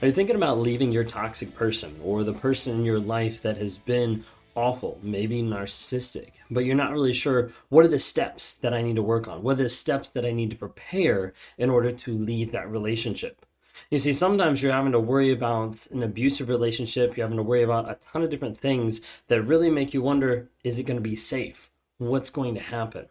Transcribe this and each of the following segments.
Are you thinking about leaving your toxic person or the person in your life that has been awful, maybe narcissistic, but you're not really sure what are the steps that I need to work on? What are the steps that I need to prepare in order to leave that relationship? You see, sometimes you're having to worry about an abusive relationship, you're having to worry about a ton of different things that really make you wonder is it going to be safe? What's going to happen?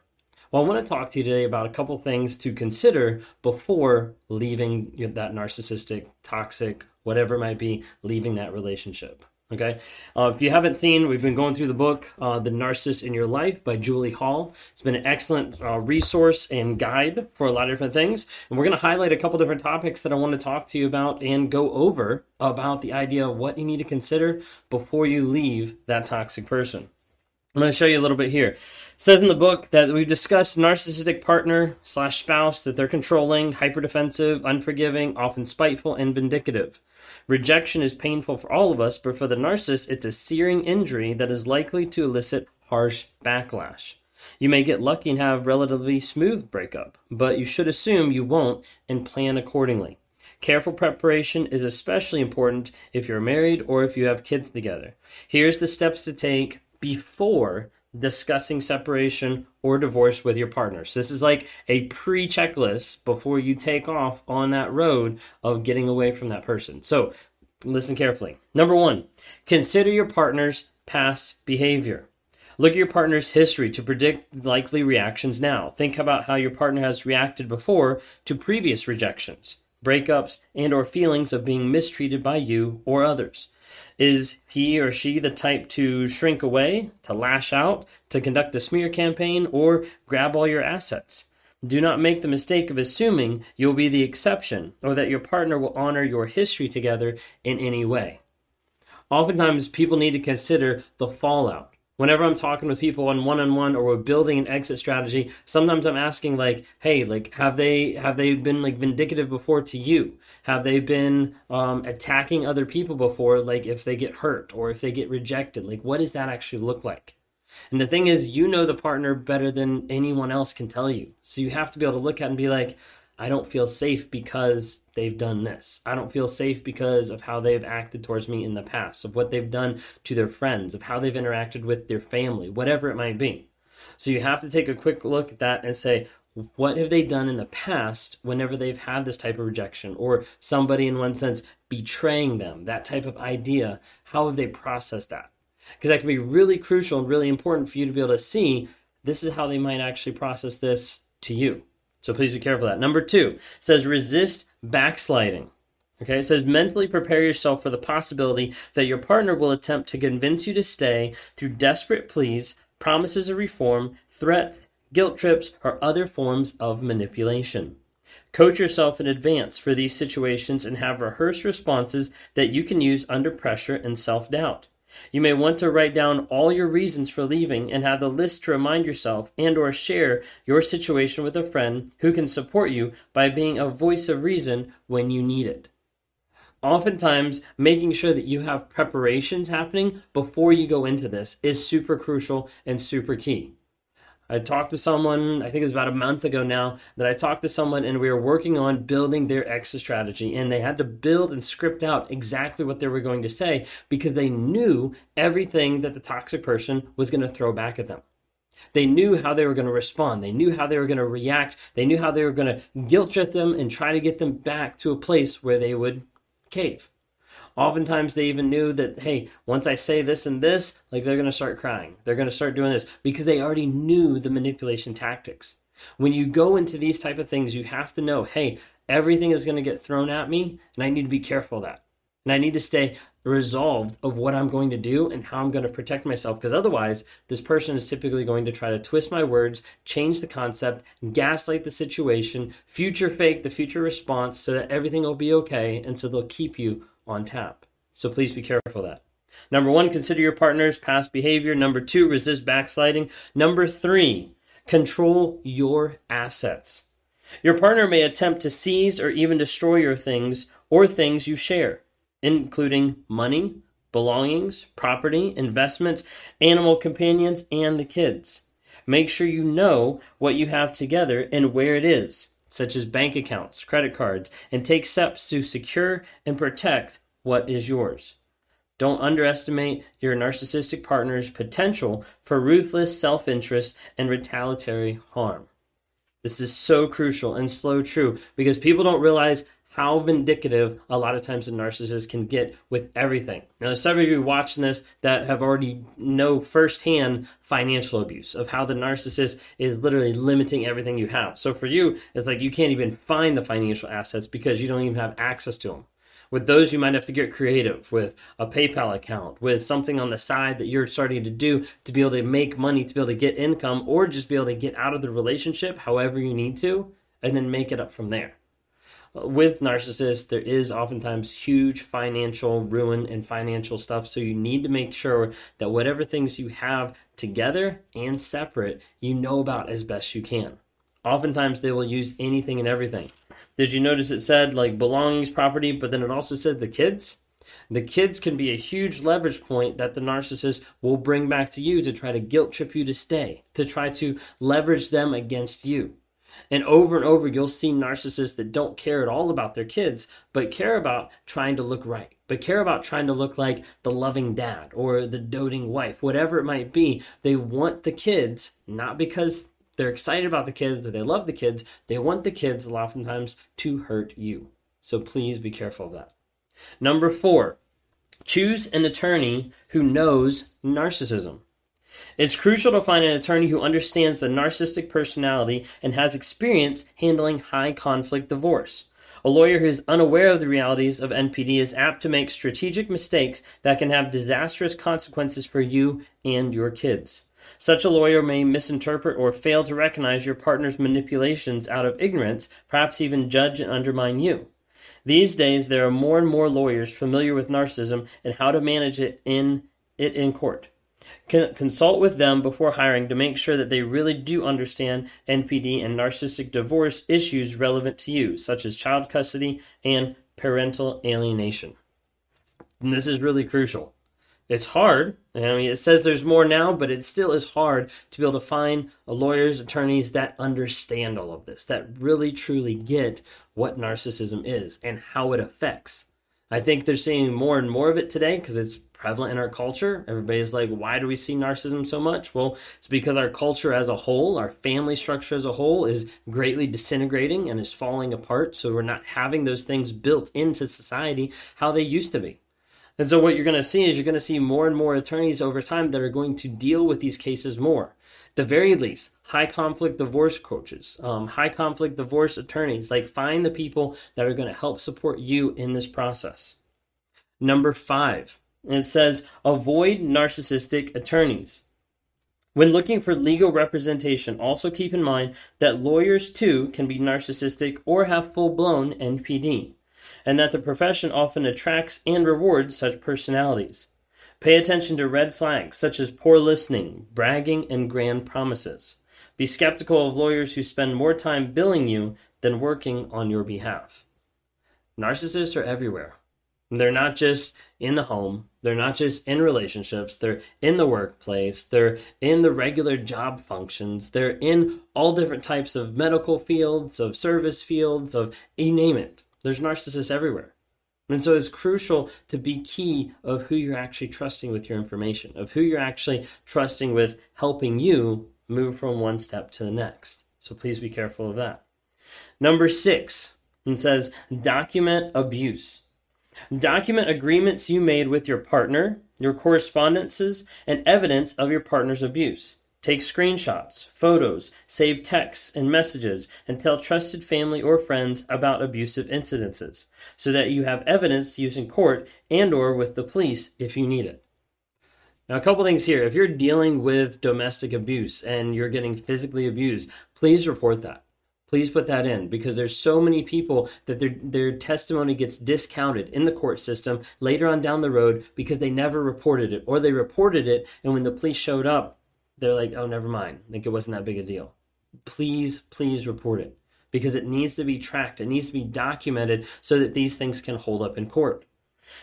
Well, I want to talk to you today about a couple things to consider before leaving that narcissistic, toxic, whatever it might be, leaving that relationship. Okay. Uh, if you haven't seen, we've been going through the book, uh, The Narcissist in Your Life by Julie Hall. It's been an excellent uh, resource and guide for a lot of different things. And we're going to highlight a couple different topics that I want to talk to you about and go over about the idea of what you need to consider before you leave that toxic person. I'm going to show you a little bit here. It says in the book that we've discussed narcissistic partner slash spouse that they're controlling, hyperdefensive, unforgiving, often spiteful, and vindictive. Rejection is painful for all of us, but for the narcissist, it's a searing injury that is likely to elicit harsh backlash. You may get lucky and have relatively smooth breakup, but you should assume you won't and plan accordingly. Careful preparation is especially important if you're married or if you have kids together. Here's the steps to take before discussing separation or divorce with your partners. This is like a pre checklist before you take off on that road of getting away from that person. So listen carefully. Number one, consider your partner's past behavior. Look at your partner's history to predict likely reactions now. Think about how your partner has reacted before to previous rejections, breakups, and or feelings of being mistreated by you or others. Is he or she the type to shrink away, to lash out, to conduct a smear campaign, or grab all your assets? Do not make the mistake of assuming you'll be the exception or that your partner will honor your history together in any way. Oftentimes, people need to consider the fallout whenever I'm talking with people on one on one or we're building an exit strategy, sometimes I'm asking like, hey, like have they have they been like vindictive before to you? Have they been um, attacking other people before? Like if they get hurt or if they get rejected, like what does that actually look like? And the thing is, you know the partner better than anyone else can tell you. So you have to be able to look at and be like, I don't feel safe because they've done this. I don't feel safe because of how they've acted towards me in the past, of what they've done to their friends, of how they've interacted with their family, whatever it might be. So you have to take a quick look at that and say, what have they done in the past whenever they've had this type of rejection or somebody in one sense betraying them, that type of idea? How have they processed that? Because that can be really crucial and really important for you to be able to see this is how they might actually process this to you. So please be careful that. Number two says resist backsliding. Okay, it says mentally prepare yourself for the possibility that your partner will attempt to convince you to stay through desperate pleas, promises of reform, threats, guilt trips, or other forms of manipulation. Coach yourself in advance for these situations and have rehearsed responses that you can use under pressure and self doubt. You may want to write down all your reasons for leaving and have the list to remind yourself and or share your situation with a friend who can support you by being a voice of reason when you need it. Oftentimes, making sure that you have preparations happening before you go into this is super crucial and super key. I talked to someone, I think it was about a month ago now, that I talked to someone and we were working on building their exit strategy. And they had to build and script out exactly what they were going to say because they knew everything that the toxic person was going to throw back at them. They knew how they were going to respond. They knew how they were going to react. They knew how they were going to guilt trip them and try to get them back to a place where they would cave. Oftentimes, they even knew that, hey, once I say this and this, like they're going to start crying. They're going to start doing this because they already knew the manipulation tactics. When you go into these type of things, you have to know, hey, everything is going to get thrown at me, and I need to be careful of that. And I need to stay resolved of what I'm going to do and how I'm going to protect myself because otherwise, this person is typically going to try to twist my words, change the concept, gaslight the situation, future fake the future response so that everything will be okay. And so they'll keep you on tap. So please be careful that. Number one, consider your partner's past behavior. Number two, resist backsliding. Number three, control your assets. Your partner may attempt to seize or even destroy your things or things you share, including money, belongings, property, investments, animal companions, and the kids. Make sure you know what you have together and where it is. Such as bank accounts, credit cards, and take steps to secure and protect what is yours. Don't underestimate your narcissistic partner's potential for ruthless self interest and retaliatory harm. This is so crucial and so true because people don't realize how vindictive a lot of times a narcissist can get with everything. Now, there's several of you watching this that have already know firsthand financial abuse of how the narcissist is literally limiting everything you have. So for you, it's like you can't even find the financial assets because you don't even have access to them. With those, you might have to get creative with a PayPal account, with something on the side that you're starting to do to be able to make money, to be able to get income, or just be able to get out of the relationship however you need to, and then make it up from there with narcissists, there is oftentimes huge financial ruin and financial stuff. So you need to make sure that whatever things you have together and separate, you know about as best you can. Oftentimes they will use anything and everything. Did you notice it said like belongings, property, but then it also said the kids? The kids can be a huge leverage point that the narcissist will bring back to you to try to guilt trip you to stay, to try to leverage them against you. And over and over, you'll see narcissists that don't care at all about their kids, but care about trying to look right, but care about trying to look like the loving dad or the doting wife, whatever it might be. They want the kids, not because they're excited about the kids or they love the kids. They want the kids, oftentimes, to hurt you. So please be careful of that. Number four, choose an attorney who knows narcissism. It's crucial to find an attorney who understands the narcissistic personality and has experience handling high conflict divorce. A lawyer who is unaware of the realities of NPD is apt to make strategic mistakes that can have disastrous consequences for you and your kids. Such a lawyer may misinterpret or fail to recognize your partner's manipulations out of ignorance, perhaps even judge and undermine you. These days, there are more and more lawyers familiar with narcissism and how to manage it in it in court. Consult with them before hiring to make sure that they really do understand NPD and narcissistic divorce issues relevant to you, such as child custody and parental alienation. And this is really crucial. It's hard. I mean, it says there's more now, but it still is hard to be able to find lawyers, attorneys that understand all of this, that really truly get what narcissism is and how it affects. I think they're seeing more and more of it today because it's prevalent in our culture. Everybody's like, why do we see narcissism so much? Well, it's because our culture as a whole, our family structure as a whole, is greatly disintegrating and is falling apart. So we're not having those things built into society how they used to be. And so what you're going to see is you're going to see more and more attorneys over time that are going to deal with these cases more. The very least, high conflict divorce coaches, um, high conflict divorce attorneys, like find the people that are going to help support you in this process. Number five, and it says avoid narcissistic attorneys. When looking for legal representation, also keep in mind that lawyers too can be narcissistic or have full blown NPD, and that the profession often attracts and rewards such personalities. Pay attention to red flags such as poor listening, bragging, and grand promises. Be skeptical of lawyers who spend more time billing you than working on your behalf. Narcissists are everywhere. They're not just in the home, they're not just in relationships, they're in the workplace, they're in the regular job functions, they're in all different types of medical fields, of service fields, of you name it. There's narcissists everywhere. And so it's crucial to be key of who you're actually trusting with your information, of who you're actually trusting with helping you move from one step to the next. So please be careful of that. Number six, it says document abuse. Document agreements you made with your partner, your correspondences, and evidence of your partner's abuse. Take screenshots, photos, save texts and messages, and tell trusted family or friends about abusive incidences, so that you have evidence to use in court and or with the police if you need it. Now, a couple things here. If you're dealing with domestic abuse and you're getting physically abused, please report that please put that in because there's so many people that their their testimony gets discounted in the court system later on down the road because they never reported it or they reported it and when the police showed up they're like oh never mind. Like it wasn't that big a deal. Please please report it because it needs to be tracked. It needs to be documented so that these things can hold up in court.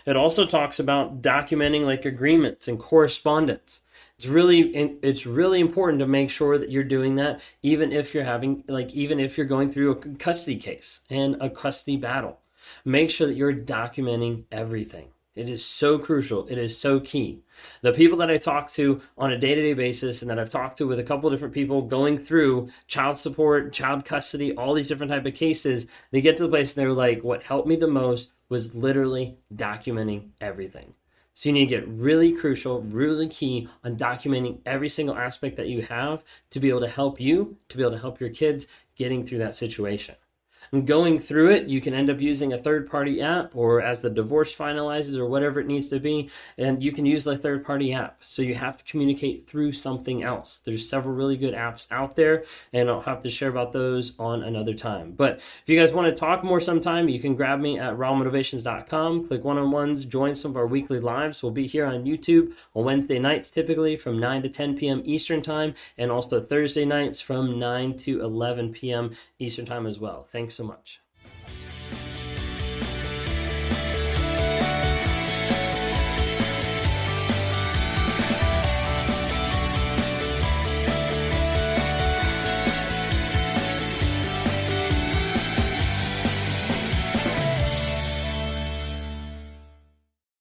It also talks about documenting like agreements and correspondence It's really it's really important to make sure that you're doing that even if you're having like even if you're going through a custody case and a custody battle. Make sure that you're documenting everything. It is so crucial. It is so key. The people that I talk to on a day to day basis, and that I've talked to with a couple different people going through child support, child custody, all these different type of cases, they get to the place and they're like, what helped me the most was literally documenting everything. So you need to get really crucial, really key on documenting every single aspect that you have to be able to help you, to be able to help your kids getting through that situation. Going through it, you can end up using a third party app or as the divorce finalizes or whatever it needs to be, and you can use the third party app. So you have to communicate through something else. There's several really good apps out there, and I'll have to share about those on another time. But if you guys want to talk more sometime, you can grab me at rawmotivations.com, click one on ones, join some of our weekly lives. We'll be here on YouTube on Wednesday nights, typically from 9 to 10 p.m. Eastern Time, and also Thursday nights from 9 to 11 p.m. Eastern Time as well. Thanks much.